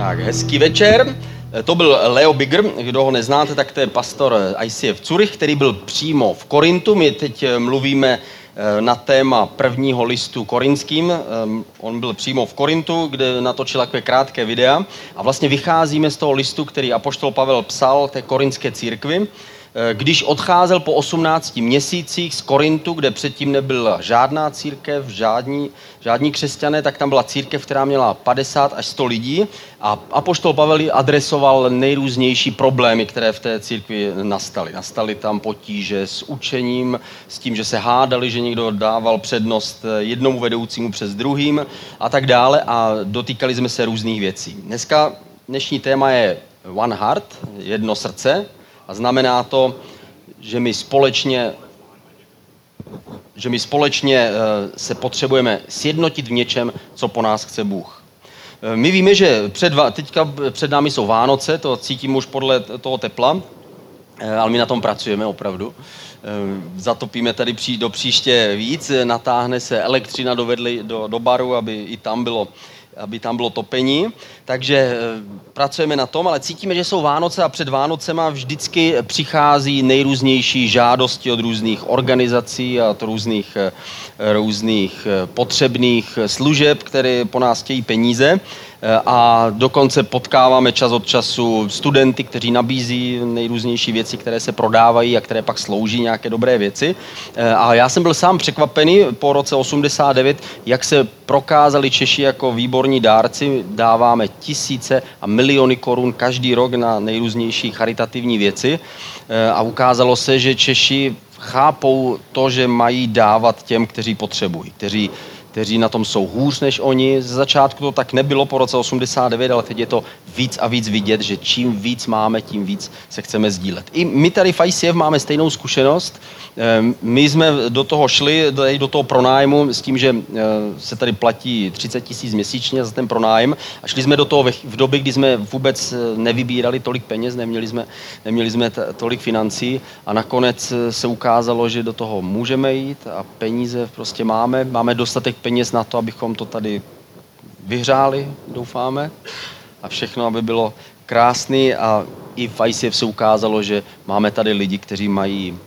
Tak, hezký večer. To byl Leo Bigger, kdo ho neznáte, tak to je pastor ICF Zurich, který byl přímo v Korintu. My teď mluvíme eh, na téma prvního listu korinským. Ehm, on byl přímo v Korintu, kde natočil takové krátké videa a vlastně vycházíme z toho listu, který apoštol Pavel psal té korinské církvi. Eh, když odcházel po 18 měsících z Korintu, kde předtím nebyla žádná církev, žádní, žádní křesťané, tak tam byla církev, která měla 50 až 100 lidí a apoštol Pavel adresoval nejrůznější problémy, které v té církvi nastaly. Nastaly tam potíže s učením, s tím, že se hádali, že někdo dával přednost jednomu vedoucímu přes druhým a tak dále a dotýkali jsme se různých věcí. Dneska dnešní téma je One Heart, jedno srdce, a znamená to, že my společně že my společně eh, se potřebujeme sjednotit v něčem, co po nás chce Bůh. Eh, my víme, že před, teďka před námi jsou Vánoce, to cítím už podle toho tepla, eh, ale my na tom pracujeme opravdu. Zatopíme tady do příště víc, natáhne se elektřina do, vedli, do, do baru, aby i tam bylo aby tam bylo topení. Takže eh, pracujeme na tom, ale cítíme, že jsou Vánoce a před Vánocema vždycky přichází nejrůznější žádosti od různých organizací a od různých, eh, různých eh, potřebných služeb, které po nás chtějí peníze. Eh, a dokonce potkáváme čas od času studenty, kteří nabízí nejrůznější věci, které se prodávají a které pak slouží nějaké dobré věci. Eh, a já jsem byl sám překvapený po roce 89, jak se prokázali Češi jako výborní dárci. Dáváme tisíce a miliony korun každý rok na nejrůznější charitativní věci. Eh, a ukázalo se, že Češi chápou to, že mají dávat těm, kteří potřebují, kteří kteří na tom jsou hůř než oni. Z začátku to tak nebylo po roce 89, ale teď je to víc a víc vidět, že čím víc máme, tím víc se chceme sdílet. I my tady v ICF máme stejnou zkušenost. Ehm, my jsme do toho šli, do toho pronájmu s tím, že eh, se tady platí 30 tisíc měsíčně za ten pronájem a šli jsme do toho v době, kdy jsme vůbec eh, nevybírali tolik peněz, neměli jsme, neměli jsme tolik financí a nakonec eh, se ukázalo, že do toho můžeme jít a peníze prostě máme, máme dostatek peněz na to, abychom to tady vyhřáli, doufáme, a všechno, aby bylo krásný a i v ICF se ukázalo, že máme tady lidi, kteří mají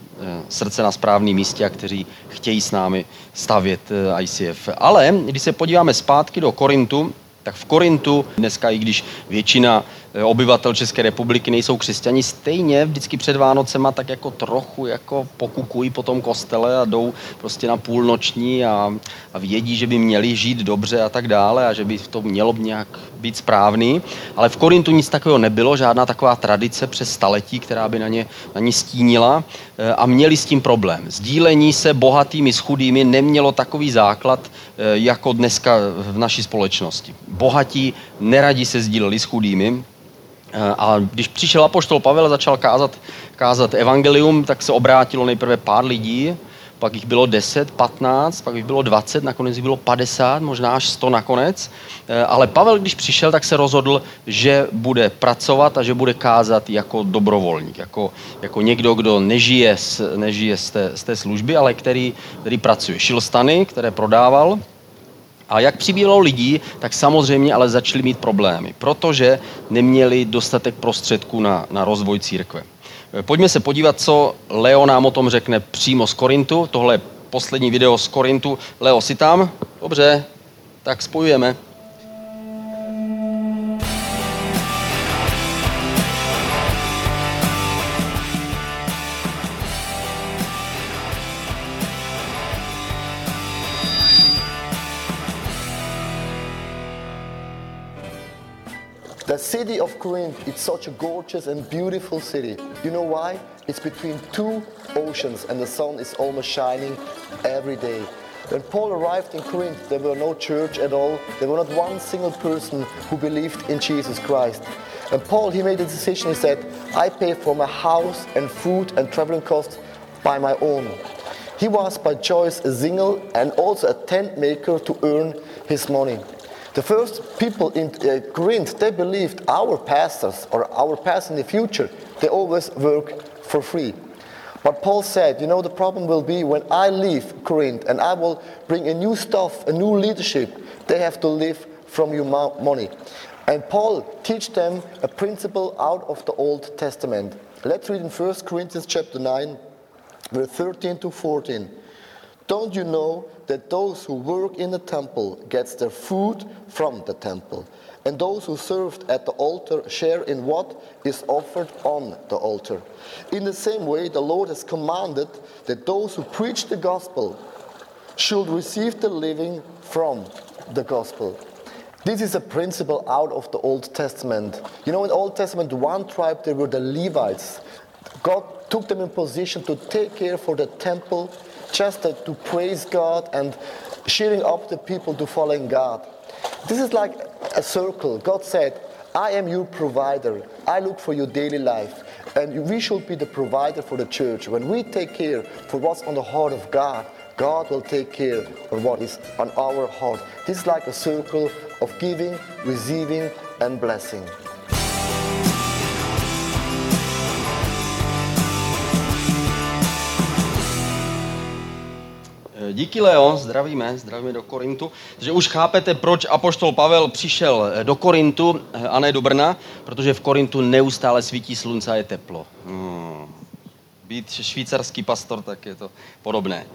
srdce na správném místě a kteří chtějí s námi stavět eh, ICF. Ale když se podíváme zpátky do Korintu, tak v Korintu dneska, i když většina Eh, obyvatel České republiky nejsou křesťani, stejně vždycky před Vánocema tak jako trochu jako pokukují po tom kostele a jdou prostě na půlnoční a, a vědí, že by měli žít dobře a tak dále a že by to mělo nějak být správný. Ale v Korintu nic takového nebylo, žádná taková tradice přes staletí, která by na ně, na ně stínila eh, a měli s tím problém. Sdílení se bohatými s chudými nemělo takový základ jako dneska v naší společnosti. Bohatí neradi se sdíleli s chudými, Eh, a když přišel apoštol Pavel a začal kázat, kázat evangelium, tak se obrátilo nejprve pár lidí, pak jich bylo 10, 15, pak jich bylo 20, nakonec jich bylo 50, možná až 100 nakonec. Eh, ale Pavel, když přišel, tak se rozhodl, že bude pracovat a že bude kázat jako dobrovolník, jako, jako někdo, kdo nežije, z, nežije z, té, z té služby, ale který, který pracuje. Šil stany, které prodával, a jak přibývalo lidí, tak samozřejmě ale začali mít problémy, protože neměli dostatek prostředků na, na rozvoj církve. Pojďme se podívat, co Leo nám o tom řekne přímo z Korintu. Tohle je poslední video z Korintu. Leo, si tam? Dobře, tak spojujeme. The city of Corinth is such a gorgeous and beautiful city. You know why? It's between two oceans and the sun is almost shining every day. When Paul arrived in Corinth, there were no church at all. There were not one single person who believed in Jesus Christ. And Paul, he made a decision. He said, I pay for my house and food and traveling costs by my own. He was by choice a single and also a tent maker to earn his money. The first people in uh, Corinth, they believed our pastors or our pastors in the future, they always work for free. But Paul said, you know, the problem will be when I leave Corinth and I will bring a new staff, a new leadership, they have to live from your money. And Paul teach them a principle out of the Old Testament. Let's read in 1 Corinthians chapter 9, verse 13 to 14. Don't you know that those who work in the temple gets their food from the temple, and those who served at the altar share in what is offered on the altar? In the same way, the Lord has commanded that those who preach the gospel should receive the living from the gospel. This is a principle out of the Old Testament. You know, in the Old Testament, one tribe, they were the Levites. God took them in position to take care for the temple, just to praise God and cheering up the people to following God. This is like a circle. God said, I am your provider. I look for your daily life. And we should be the provider for the church. When we take care for what's on the heart of God, God will take care of what is on our heart. This is like a circle of giving, receiving, and blessing. Díky Leo, zdravíme, zdravíme do Korintu, že už chápete, proč apoštol Pavel přišel eh, do Korintu eh, a ne do Brna, protože v Korintu neustále svítí slunce a je teplo. Být švýcarský pastor, tak je to podobné.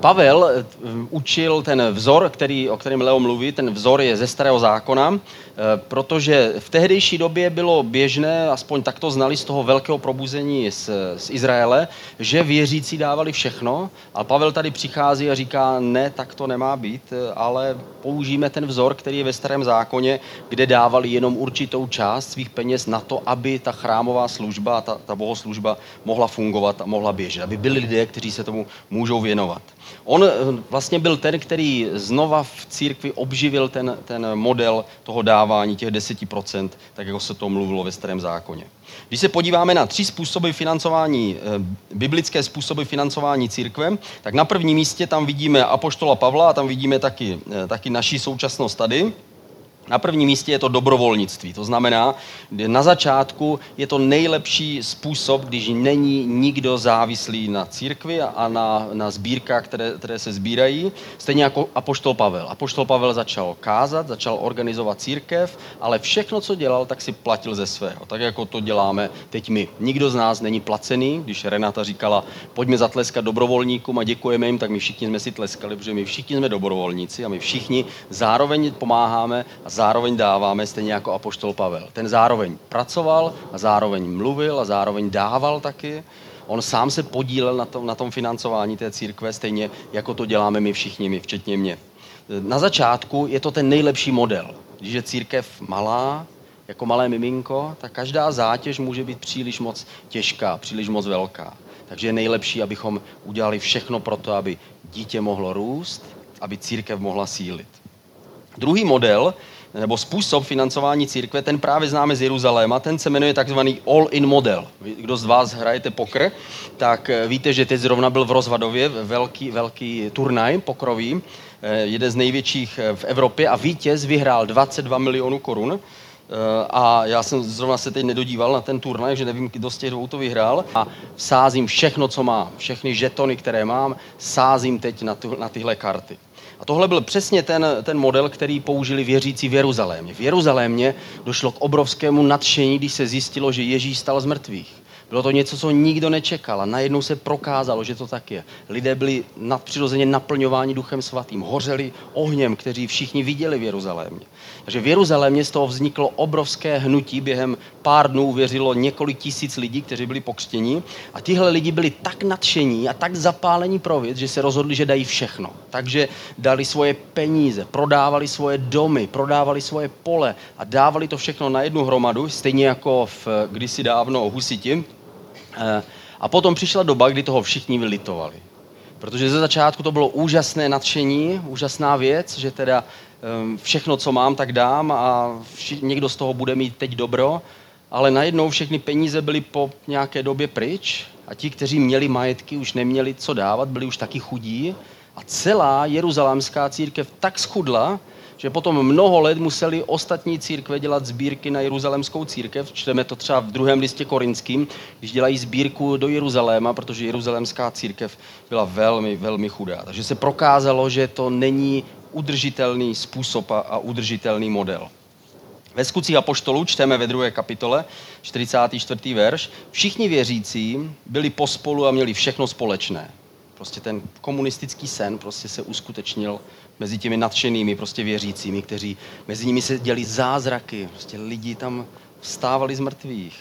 Pavel eh, učil ten vzor, který, o kterém Leo mluví, ten vzor je ze starého zákona, eh, protože v tehdejší době bylo běžné, aspoň tak to znali z toho velkého probuzení z, z Izraele, že věřící dávali všechno, a Pavel tady přichází a říká, ne, tak to nemá být, eh, ale použijeme ten vzor, který je ve starém zákoně, kde dávali jenom určitou část svých peněz na to, aby ta chrámová služba, ta, ta bohoslužba mohla fungovat a mohla běžet, aby byli lidé, kteří se tomu můžou věnovat. On eh, vlastně byl ten, který znova v církvi obživil ten, ten model toho dávání těch 10%, tak jako se to mluvilo ve starém zákoně. Když se podíváme na tři způsoby financování, eh, biblické způsoby financování církve, tak na prvním místě tam vidíme Apoštola Pavla a tam vidíme taky, eh, taky naší současnost tady. Na prvním místě je to dobrovolnictví. To znamená, na začátku je to nejlepší způsob, když není nikdo závislý na církvi a na, na sbírkách, které, které se sbírají. Stejně jako Apoštol Pavel. Apoštol Pavel začal kázat, začal organizovat církev, ale všechno, co dělal, tak si platil ze svého. Tak jako to děláme teď my. Nikdo z nás není placený. Když Renata říkala, pojďme zatleskat dobrovolníkům a děkujeme jim, tak my všichni jsme si tleskali, protože my všichni jsme dobrovolníci a my všichni zároveň pomáháme a zároveň dáváme, stejně jako Apoštol Pavel. Ten zároveň pracoval a zároveň mluvil a zároveň dával taky. On sám se podílel na tom, na tom financování té církve, stejně jako to děláme my všichni, my, včetně mě. Na začátku je to ten nejlepší model. Když je církev malá, jako malé miminko, tak každá zátěž může být příliš moc těžká, příliš moc velká. Takže je nejlepší, abychom udělali všechno pro to, aby dítě mohlo růst, aby církev mohla sílit. Druhý model nebo způsob financování církve, ten právě známe z Jeruzaléma, ten se jmenuje takzvaný all-in model. Kdo z vás hrajete pokr, tak eh, víte, že teď zrovna byl v Rozvadově velký, velký turnaj pokrový, eh, jeden z největších eh, v Evropě a vítěz vyhrál 22 milionů korun. A já jsem zrovna se teď nedodíval na ten turnaj, že nevím, kdo z těch dvou to vyhrál. A sázím všechno, co mám, všechny žetony, které mám, sázím teď na, tu, na tyhle karty. A tohle byl přesně ten, ten model, který použili věřící v Jeruzalémě. V Jeruzalémě došlo k obrovskému nadšení, když se zjistilo, že Ježíš stal z mrtvých. Bylo to něco, co nikdo nečekal a najednou se prokázalo, že to tak je. Lidé byli nadpřirozeně naplňováni duchem svatým, hořeli ohněm, kteří všichni viděli v Jeruzalémě. Takže v Jeruzalémě z toho vzniklo obrovské hnutí, během pár dnů věřilo několik tisíc lidí, kteří byli pokřtěni a tihle lidi byli tak nadšení a tak zapálení pro věc, že se rozhodli, že dají všechno. Takže dali svoje peníze, prodávali svoje domy, prodávali svoje pole a dávali to všechno na jednu hromadu, stejně jako v kdysi dávno Husiti, Eh, a potom přišla doba, kdy toho všichni vylitovali. Protože ze začátku to bylo úžasné nadšení, úžasná věc, že teda ehm, všechno, co mám, tak dám a vši- někdo z toho bude mít teď dobro, ale najednou všechny peníze byly po nějaké době pryč a ti, kteří měli majetky, už neměli co dávat, byli už taky chudí. A celá jeruzalémská církev tak schudla, že potom mnoho let museli ostatní církve dělat sbírky na jeruzalemskou církev. Čteme to třeba v druhém listě korinským, když dělají sbírku do Jeruzaléma, protože jeruzalemská církev byla velmi, velmi chudá. Takže se prokázalo, že to není udržitelný způsob a udržitelný model. Ve skutcích apoštolů čteme ve druhé kapitole, 44. verš, všichni věřící byli pospolu a měli všechno společné. Prostě ten komunistický sen prostě se uskutečnil mezi těmi nadšenými prostě věřícími, kteří mezi nimi se děli zázraky. Prostě lidi tam vstávali z mrtvých.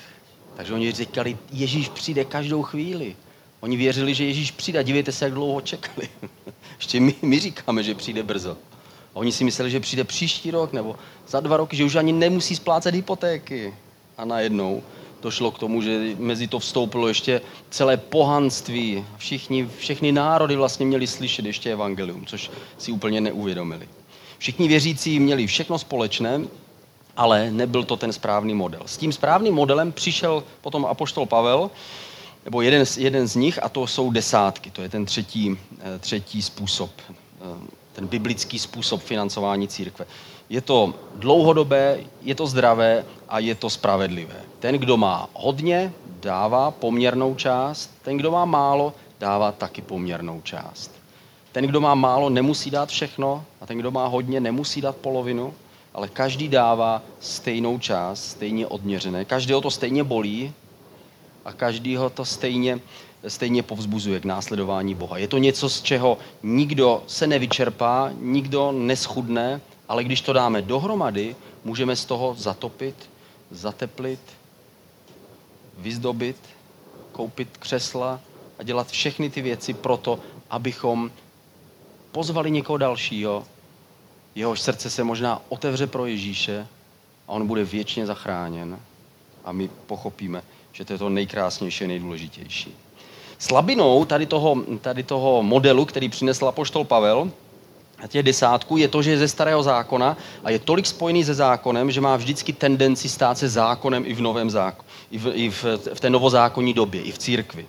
Takže oni říkali, Ježíš přijde každou chvíli. Oni věřili, že Ježíš přijde. Dívejte se, jak dlouho čekali. Ještě my, my říkáme, že přijde brzo. A oni si mysleli, že přijde příští rok nebo za dva roky, že už ani nemusí splácet hypotéky. A najednou došlo k tomu, že mezi to vstoupilo ještě celé pohanství. Všichni, všechny národy vlastně měli slyšet ještě evangelium, což si úplně neuvědomili. Všichni věřící měli všechno společné, ale nebyl to ten správný model. S tím správným modelem přišel potom apoštol Pavel, nebo jeden z, jeden z nich, a to jsou desátky. To je ten třetí, eh, třetí způsob, eh, ten biblický způsob financování církve. Je to dlouhodobé, je to zdravé a je to spravedlivé. Ten, kdo má hodně, dává poměrnou část, ten, kdo má málo, dává taky poměrnou část. Ten, kdo má málo, nemusí dát všechno a ten, kdo má hodně, nemusí dát polovinu, ale každý dává stejnou část, stejně odměřené. Každého to stejně bolí a každýho to stejně, stejně povzbuzuje k následování Boha. Je to něco, z čeho nikdo se nevyčerpá, nikdo neschudne, ale když to dáme dohromady, můžeme z toho zatopit, zateplit, vyzdobit, koupit křesla a dělat všechny ty věci proto, abychom pozvali někoho dalšího, jehož srdce se možná otevře pro Ježíše a on bude věčně zachráněn a my pochopíme, že to je to nejkrásnější a nejdůležitější. Slabinou tady toho, tady toho modelu, který přinesl apoštol Pavel, a těch desátku je to, že je ze starého zákona a je tolik spojený se zákonem, že má vždycky tendenci stát se zákonem i v novém zákonu, i v, i v, v té novozákonní době, i v církvi.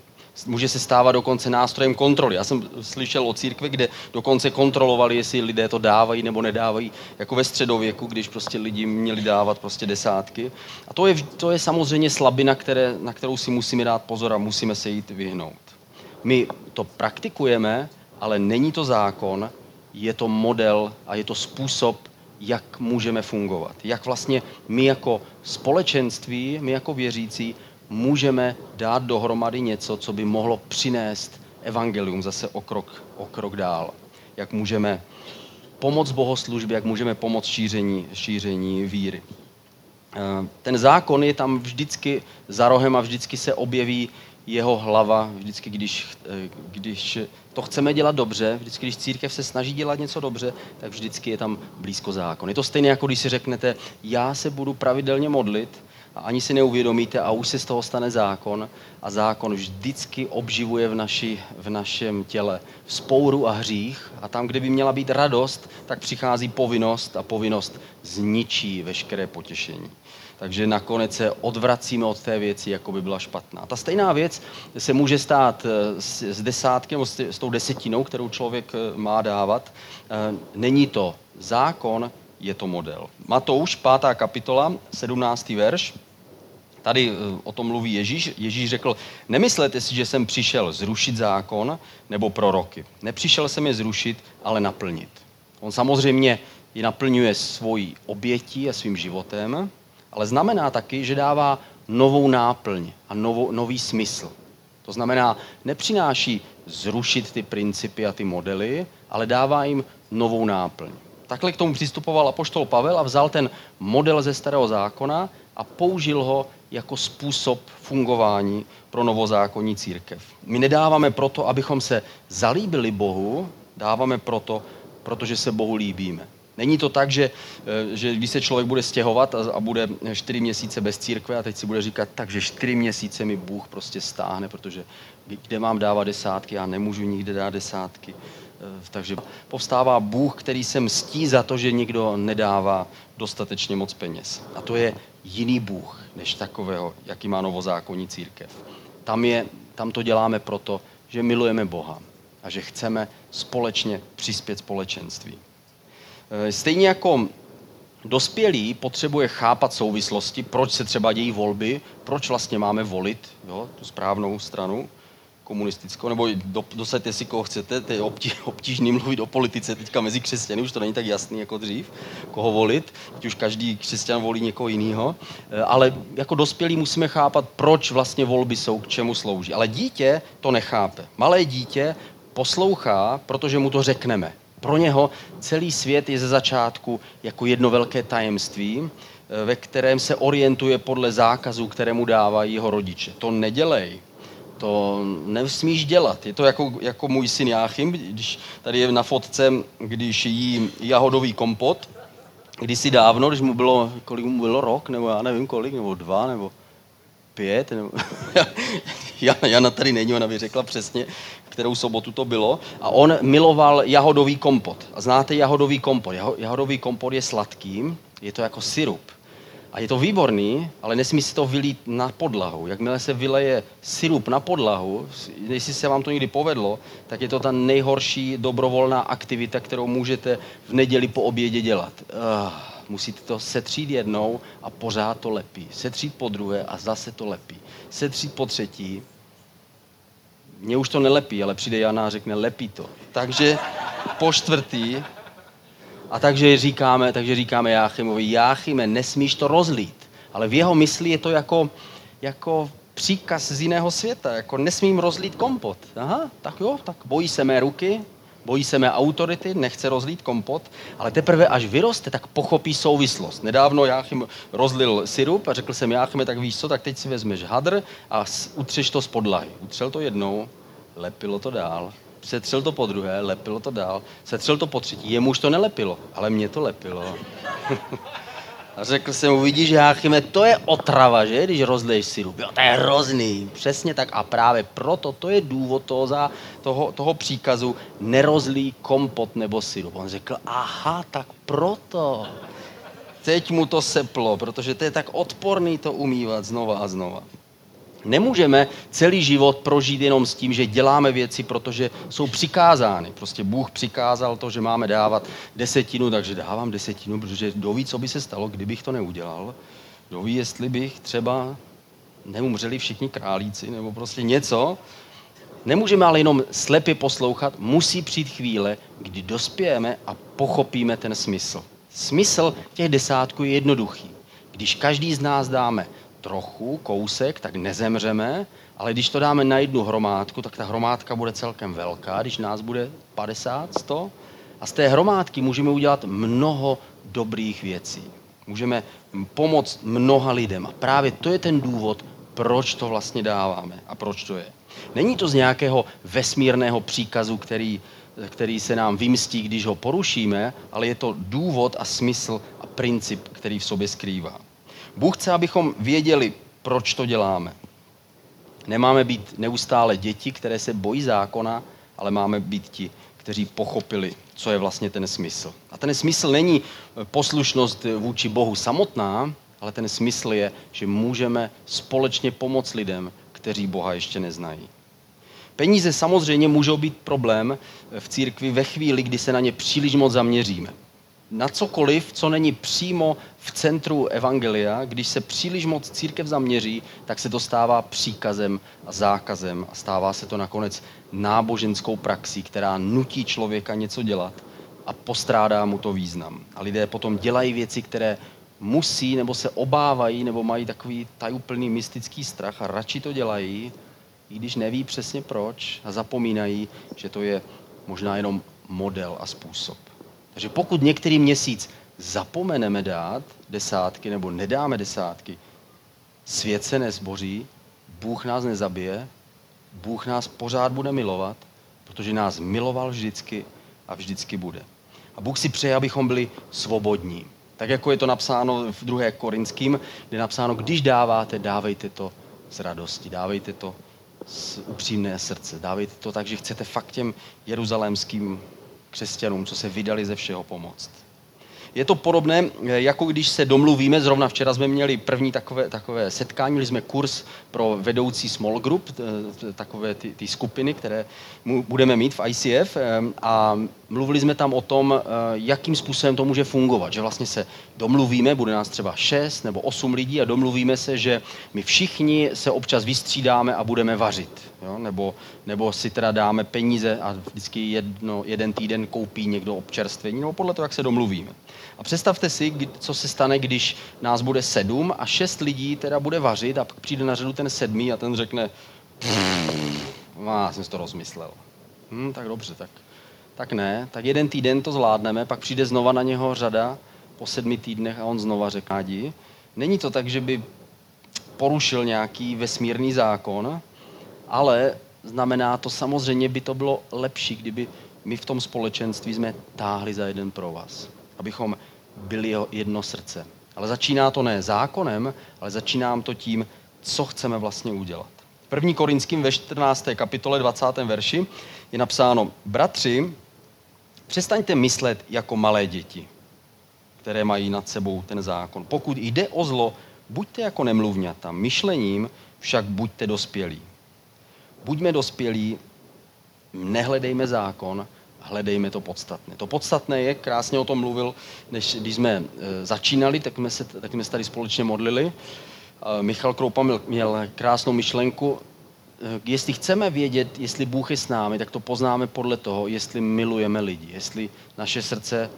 Může se stávat dokonce nástrojem kontroly. Já jsem slyšel o církvi, kde dokonce kontrolovali, jestli lidé to dávají nebo nedávají, jako ve středověku, když prostě lidi měli dávat prostě desátky. A to je, to je samozřejmě slabina, které, na kterou si musíme dát pozor a musíme se jít vyhnout. My to praktikujeme, ale není to zákon, je to model a je to způsob, jak můžeme fungovat. Jak vlastně my jako společenství, my jako věřící, můžeme dát dohromady něco, co by mohlo přinést evangelium zase o krok, o krok dál. Jak můžeme pomoct bohoslužbě, jak můžeme pomoct šíření, šíření víry. Eh, ten zákon je tam vždycky za rohem a vždycky se objeví jeho hlava, vždycky, když, eh, když to chceme dělat dobře, vždycky, když církev se snaží dělat něco dobře, tak vždycky je tam blízko zákon. Je to stejné, jako když si řeknete, já se budu pravidelně modlit, a ani si neuvědomíte a už se z toho stane zákon a zákon vždycky obživuje v, naši, v našem těle spouru a hřích a tam, kde by měla být radost, tak přichází povinnost a povinnost zničí veškeré potěšení. Takže nakonec se odvracíme od té věci, jako by byla špatná. Ta stejná věc se může stát eh, s desátky nebo s tou desetinou, kterou člověk eh, má dávat. Eh, není to zákon, je to model. Matouš, pátá kapitola, 17. verš. Tady o tom mluví Ježíš. Ježíš řekl, nemyslete si, že jsem přišel zrušit zákon nebo proroky. Nepřišel jsem je zrušit, ale naplnit. On samozřejmě ji naplňuje svojí obětí a svým životem, ale znamená taky, že dává novou náplň a novou, nový smysl. To znamená, nepřináší zrušit ty principy a ty modely, ale dává jim novou náplň. Takhle k tomu přistupoval apoštol Pavel a vzal ten model ze starého zákona a použil ho jako způsob fungování pro novozákonní církev. My nedáváme proto, abychom se zalíbili Bohu, dáváme proto, protože se Bohu líbíme. Není to tak, že, eh, že když se člověk bude stěhovat a, a bude čtyři měsíce bez církve a teď si bude říkat, takže čtyři měsíce mi Bůh prostě stáhne, protože kde mám dávat desátky, já nemůžu nikde dát desátky. Eh, takže povstává Bůh, který se mstí za to, že nikdo nedává dostatečně moc peněz. A to je jiný Bůh, než takového, jaký má novozákonní církev. Tam, je, tam to děláme proto, že milujeme Boha a že chceme společně přispět společenství. Eh, stejně jako dospělý potřebuje chápat souvislosti, proč se třeba dějí volby, proč vlastně máme volit jo, tu správnou stranu. Komunistickou, nebo do, dosaďte si, koho chcete, to je obtí, obtížný mluvit o politice teďka mezi křesťany, už to není tak jasný jako dřív, koho volit, teď už každý křesťan volí někoho jiného, eh, ale jako dospělí musíme chápat, proč vlastně volby jsou, k čemu slouží. Ale dítě to nechápe. Malé dítě poslouchá, protože mu to řekneme. Pro něho celý svět je ze začátku jako jedno velké tajemství, eh, ve kterém se orientuje podle zákazů, které mu dávají jeho rodiče. To nedělej, to nesmíš dělat. Je to jako, jako můj syn Jáchym, když tady je na fotce, když jí jahodový kompot, kdysi dávno, když mu bylo, kolik mu bylo rok, nebo já nevím kolik, nebo dva, nebo pět, nebo... Jana, Jana tady není, ona by řekla přesně, kterou sobotu to bylo. A on miloval jahodový kompot. A znáte jahodový kompot? Jahodový kompot je sladký, je to jako syrup. A je to výborný, ale nesmí se to vylít na podlahu. Jakmile se vyleje syrup na podlahu, jestli se vám to někdy povedlo, tak je to ta nejhorší dobrovolná aktivita, kterou můžete v neděli po obědě dělat. Uh, musíte to setřít jednou a pořád to lepí. Setřít po druhé a zase to lepí. Setřít po třetí. Mně už to nelepí, ale přijde Jana a řekne, lepí to. Takže po čtvrtý a takže říkáme, takže říkáme Jáchymovi, Jáchyme, nesmíš to rozlít. Ale v jeho mysli je to jako, jako příkaz z jiného světa, jako nesmím rozlít kompot. Aha, tak jo, tak bojí se mé ruky, bojí se mé autority, nechce rozlít kompot, ale teprve až vyroste, tak pochopí souvislost. Nedávno Jáchym rozlil syrup a řekl jsem Jáchyme, tak víš co, tak teď si vezmeš hadr a utřeš to z podlahy. Utřel to jednou, lepilo to dál, setřel to po druhé, lepilo to dál, setřel to po třetí. Jemu už to nelepilo, ale mě to lepilo. A řekl jsem mu, Jáchyme, to je otrava, že, když rozleješ sirup. Jo, to je hrozný. Přesně tak. A právě proto, to je důvod toho, za, toho, toho příkazu, nerozlí kompot nebo sirup. On řekl, aha, tak proto. Teď mu to seplo, protože to je tak odporný to umývat znova a znova. Nemůžeme celý život prožít jenom s tím, že děláme věci, protože jsou přikázány. Prostě Bůh přikázal to, že máme dávat desetinu, takže dávám desetinu, protože kdo ví, co by se stalo, kdybych to neudělal. Kdo ví, jestli bych třeba neumřeli všichni králíci, nebo prostě něco. Nemůžeme ale jenom slepě poslouchat, musí přijít chvíle, kdy dospějeme a pochopíme ten smysl. Smysl těch desátků je jednoduchý. Když každý z nás dáme trochu, kousek, tak nezemřeme, ale když to dáme na jednu hromádku, tak ta hromádka bude celkem velká, když nás bude 50, 100. A z té hromádky můžeme udělat mnoho dobrých věcí. Můžeme pomoct mnoha lidem. A právě to je ten důvod, proč to vlastně dáváme a proč to je. Není to z nějakého vesmírného příkazu, který, který se nám vymstí, když ho porušíme, ale je to důvod a smysl a princip, který v sobě skrývá. Bůh chce, abychom věděli, proč to děláme. Nemáme být neustále děti, které se bojí zákona, ale máme být ti, kteří pochopili, co je vlastně ten smysl. A ten smysl není poslušnost vůči Bohu samotná, ale ten smysl je, že můžeme společně pomoct lidem, kteří Boha ještě neznají. Peníze samozřejmě můžou být problém v církvi ve chvíli, kdy se na ně příliš moc zaměříme na cokoliv, co není přímo v centru evangelia, když se příliš moc církev zaměří, tak se to stává příkazem a zákazem a stává se to nakonec náboženskou praxí, která nutí člověka něco dělat a postrádá mu to význam. A lidé potom dělají věci, které musí nebo se obávají nebo mají takový tajuplný mystický strach a radši to dělají, i když neví přesně proč a zapomínají, že to je možná jenom model a způsob. Takže pokud některý měsíc zapomeneme dát desátky nebo nedáme desátky, svět se nezboří, Bůh nás nezabije, Bůh nás pořád bude milovat, protože nás miloval vždycky a vždycky bude. A Bůh si přeje, abychom byli svobodní. Tak jako je to napsáno v 2. Korinským, kde je napsáno, když dáváte, dávejte to z radosti, dávejte to z upřímné srdce, dávejte to tak, že chcete fakt těm jeruzalémským křesťanům, co se vydali ze všeho pomoct. Je to podobné, eh, jako když se domluvíme, zrovna včera jsme měli první takové, takové setkání, měli jsme kurz pro vedoucí small group, takové ty, ty skupiny, které budeme mít v ICF eh, a mluvili jsme tam o tom, eh, jakým způsobem to může fungovat. Že vlastně se domluvíme, bude nás třeba šest nebo osm lidí a domluvíme se, že my všichni se občas vystřídáme a budeme vařit. Jo? Nebo, nebo si teda dáme peníze a vždycky jedno, jeden týden koupí někdo občerstvení, nebo podle toho, jak se domluvíme. A představte si, co se stane, když nás bude sedm a šest lidí teda bude vařit a pak přijde na řadu ten sedmý a ten řekne, já jsem si to rozmyslel. Hm, tak dobře, tak tak ne, tak jeden týden to zvládneme, pak přijde znova na něho řada po sedmi týdnech a on znova řeká, jdi. Není to tak, že by porušil nějaký vesmírný zákon, ale znamená to samozřejmě, by to bylo lepší, kdyby my v tom společenství jsme táhli za jeden pro vás, abychom byli jedno srdce. Ale začíná to ne zákonem, ale začíná to tím, co chceme vlastně udělat. V 1. Korinským ve 14. kapitole 20. verši je napsáno, bratři, Přestaňte myslet jako malé děti, které mají nad sebou ten zákon. Pokud jde o zlo, buďte jako nemluvňata, myšlením však buďte dospělí. Buďme dospělí, nehledejme zákon, hledejme to podstatné. To podstatné je, krásně o tom mluvil, než když jsme e, začínali, tak jsme se, tak jsme tady společně modlili. Michal Kroupa měl krásnou myšlenku, jestli chceme vědět, jestli Bůh je s námi, tak to poznáme podle toho, jestli milujeme lidi, jestli naše srdce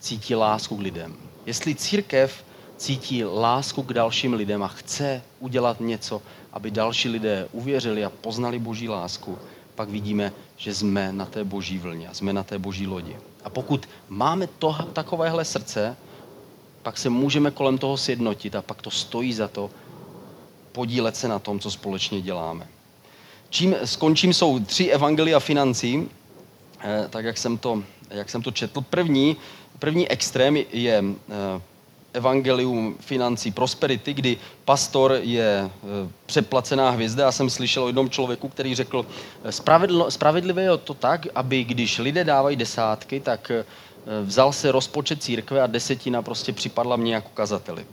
cítí lásku k lidem. Jestli církev cítí lásku k dalším lidem a chce udělat něco, aby další lidé uvěřili a poznali Boží lásku, pak vidíme, že jsme na té boží vlně, jsme na té boží lodi. A pokud máme to, takovéhle srdce, pak se můžeme kolem toho sjednotit a pak to stojí za to podílet se na tom, co společně děláme. Čím skončím, jsou tři evangelia financí, eh, tak jak jsem to, jak jsem to četl. První, první extrém je eh, evangelium financí prosperity, kdy pastor je eh, přeplacená hvězda. Já jsem slyšel o jednom člověku, který řekl, spravedlivé je to tak, aby když lidé dávají desátky, tak vzal se rozpočet církve a desetina prostě připadla mě jako kazateli.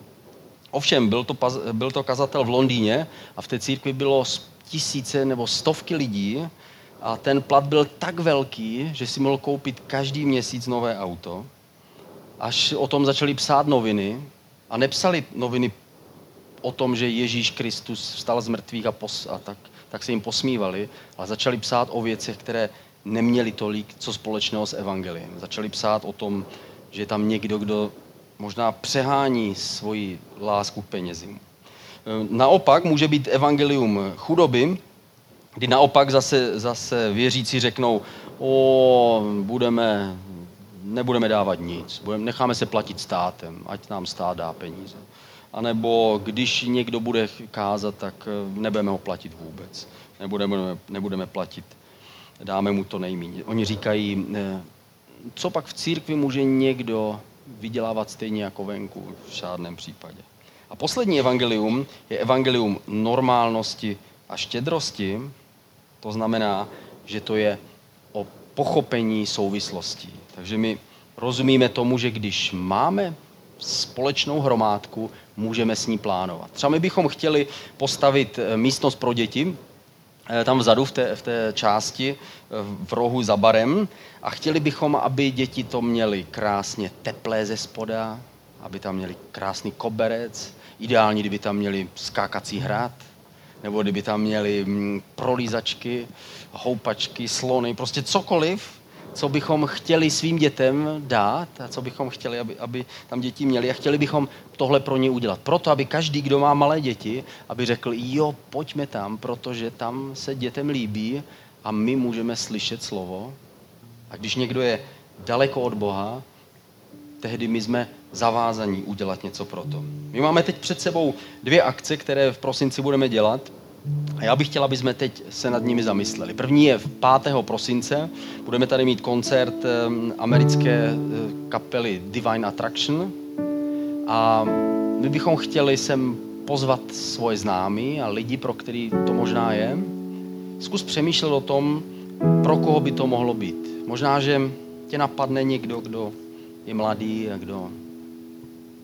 Ovšem, byl to, byl to kazatel v Londýně a v té církvi bylo tisíce nebo stovky lidí a ten plat byl tak velký, že si mohl koupit každý měsíc nové auto. Až o tom začali psát noviny a nepsali noviny o tom, že Ježíš Kristus vstal z mrtvých a, pos, a tak, tak se jim posmívali, ale začali psát o věcech, které neměli tolik co společného s evangeliem. Začali psát o tom, že je tam někdo, kdo možná přehání svoji lásku k penězím. Eh, naopak může být evangelium chudoby, kdy naopak zase, zase věřící řeknou, o, budeme, nebudeme dávat nic, budeme, necháme se platit státem, ať nám stát dá peníze. A když někdo bude kázat, tak eh, nebudeme ho platit vůbec. Nebudeme, nebudeme platit, dáme mu to nejméně. Oni říkají, eh, co pak v církvi může někdo vydělávat stejně jako venku v žádném případě. A poslední evangelium je evangelium normálnosti a štědrosti. To znamená, že to je o pochopení souvislostí. Takže my rozumíme tomu, že když máme společnou hromádku, můžeme s ní plánovat. Třeba my bychom chtěli postavit eh, místnost pro děti, eh, tam vzadu v té, v té části, eh, v rohu za barem a chtěli bychom, aby děti to měly krásně teplé ze spoda, aby tam měli krásný koberec, ideální, kdyby tam měli skákací hrad, nebo kdyby tam měli mm, prolízačky, houpačky, slony, prostě cokoliv, co bychom chtěli svým dětem dát a co bychom chtěli, aby, aby tam děti měli a chtěli bychom tohle pro ně udělat. Proto, aby každý, kdo má malé děti, aby řekl, jo, pojďme tam, protože tam se dětem líbí a my můžeme slyšet slovo. A když někdo je daleko od Boha, tehdy my jsme zavázaní udělat něco pro to. My máme teď před sebou dvě akce, které v prosinci budeme dělat. A já bych chtěl, aby jsme teď se nad nimi zamysleli. První je v 5. prosince. Budeme tady mít koncert americké eh, kapely Divine Attraction. A my bychom chtěli sem pozvat svoje známy a lidi, pro který to možná je. Zkus přemýšlet o tom, pro koho by to mohlo být. Možná, že tě napadne někdo, kdo je mladý a kdo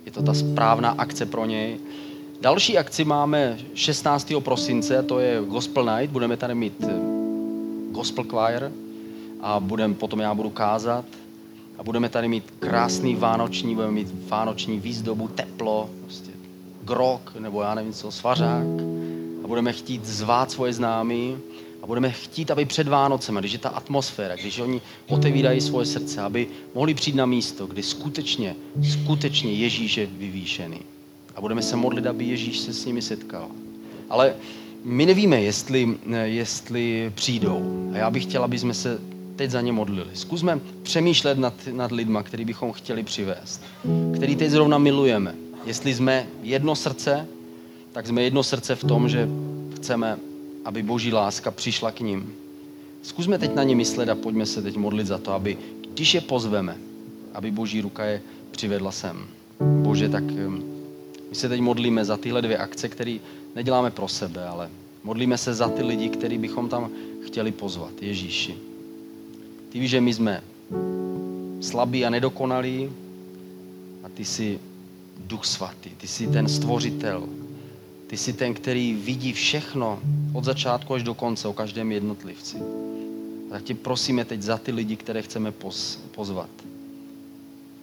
je to ta správná akce pro něj. Další akci máme 16. prosince, to je Gospel Night, budeme tady mít eh, Gospel Choir a budem, potom já budu kázat a budeme tady mít krásný vánoční, budeme mít vánoční výzdobu, teplo, prostě grok, nebo já nevím co, svařák. A budeme chtít zvát svoje známí a budeme chtít, aby před Vánocem, když je ta atmosféra, když oni otevírají svoje srdce, aby mohli přijít na místo, kdy skutečně, skutečně Ježíš je vyvýšený. A budeme se modlit, aby Ježíš se s nimi setkal. Ale my nevíme, jestli, jestli přijdou. A já bych chtěl, aby jsme se teď za ně modlili. Zkusme přemýšlet nad, nad lidma, který bychom chtěli přivést. Který teď zrovna milujeme. Jestli jsme jedno srdce, tak jsme jedno srdce v tom, že chceme, aby boží láska přišla k ním. Zkusme teď na ně myslet a pojďme se teď modlit za to, aby když je pozveme, aby boží ruka je přivedla sem. Bože, tak my se teď modlíme za tyhle dvě akce, které neděláme pro sebe, ale modlíme se za ty lidi, který bychom tam chtěli pozvat. Ježíši. Ty víš, že my jsme slabí a nedokonalí a ty jsi duch svatý, ty jsi ten stvořitel, ty jsi ten, který vidí všechno od začátku až do konce o každém jednotlivci. Tak tě prosíme teď za ty lidi, které chceme poz, pozvat.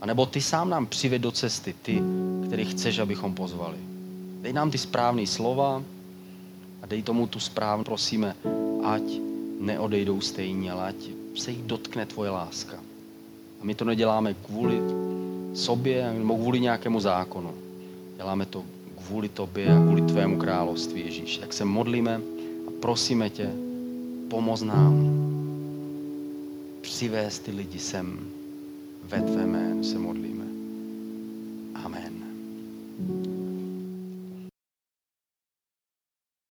A nebo ty sám nám přived do cesty, ty, který chceš, abychom pozvali. Dej nám ty správné slova a dej tomu tu správnou, prosíme, ať neodejdou stejně, ale ať se jich dotkne tvoje láska. A my to neděláme kvůli sobě nebo kvůli nějakému zákonu. Děláme to kvůli tobě a kvůli tvému království, Ježíš. Tak se modlíme a prosíme tě, pomoz nám přivést ty lidi sem ve tvé jménu se modlíme. Amen.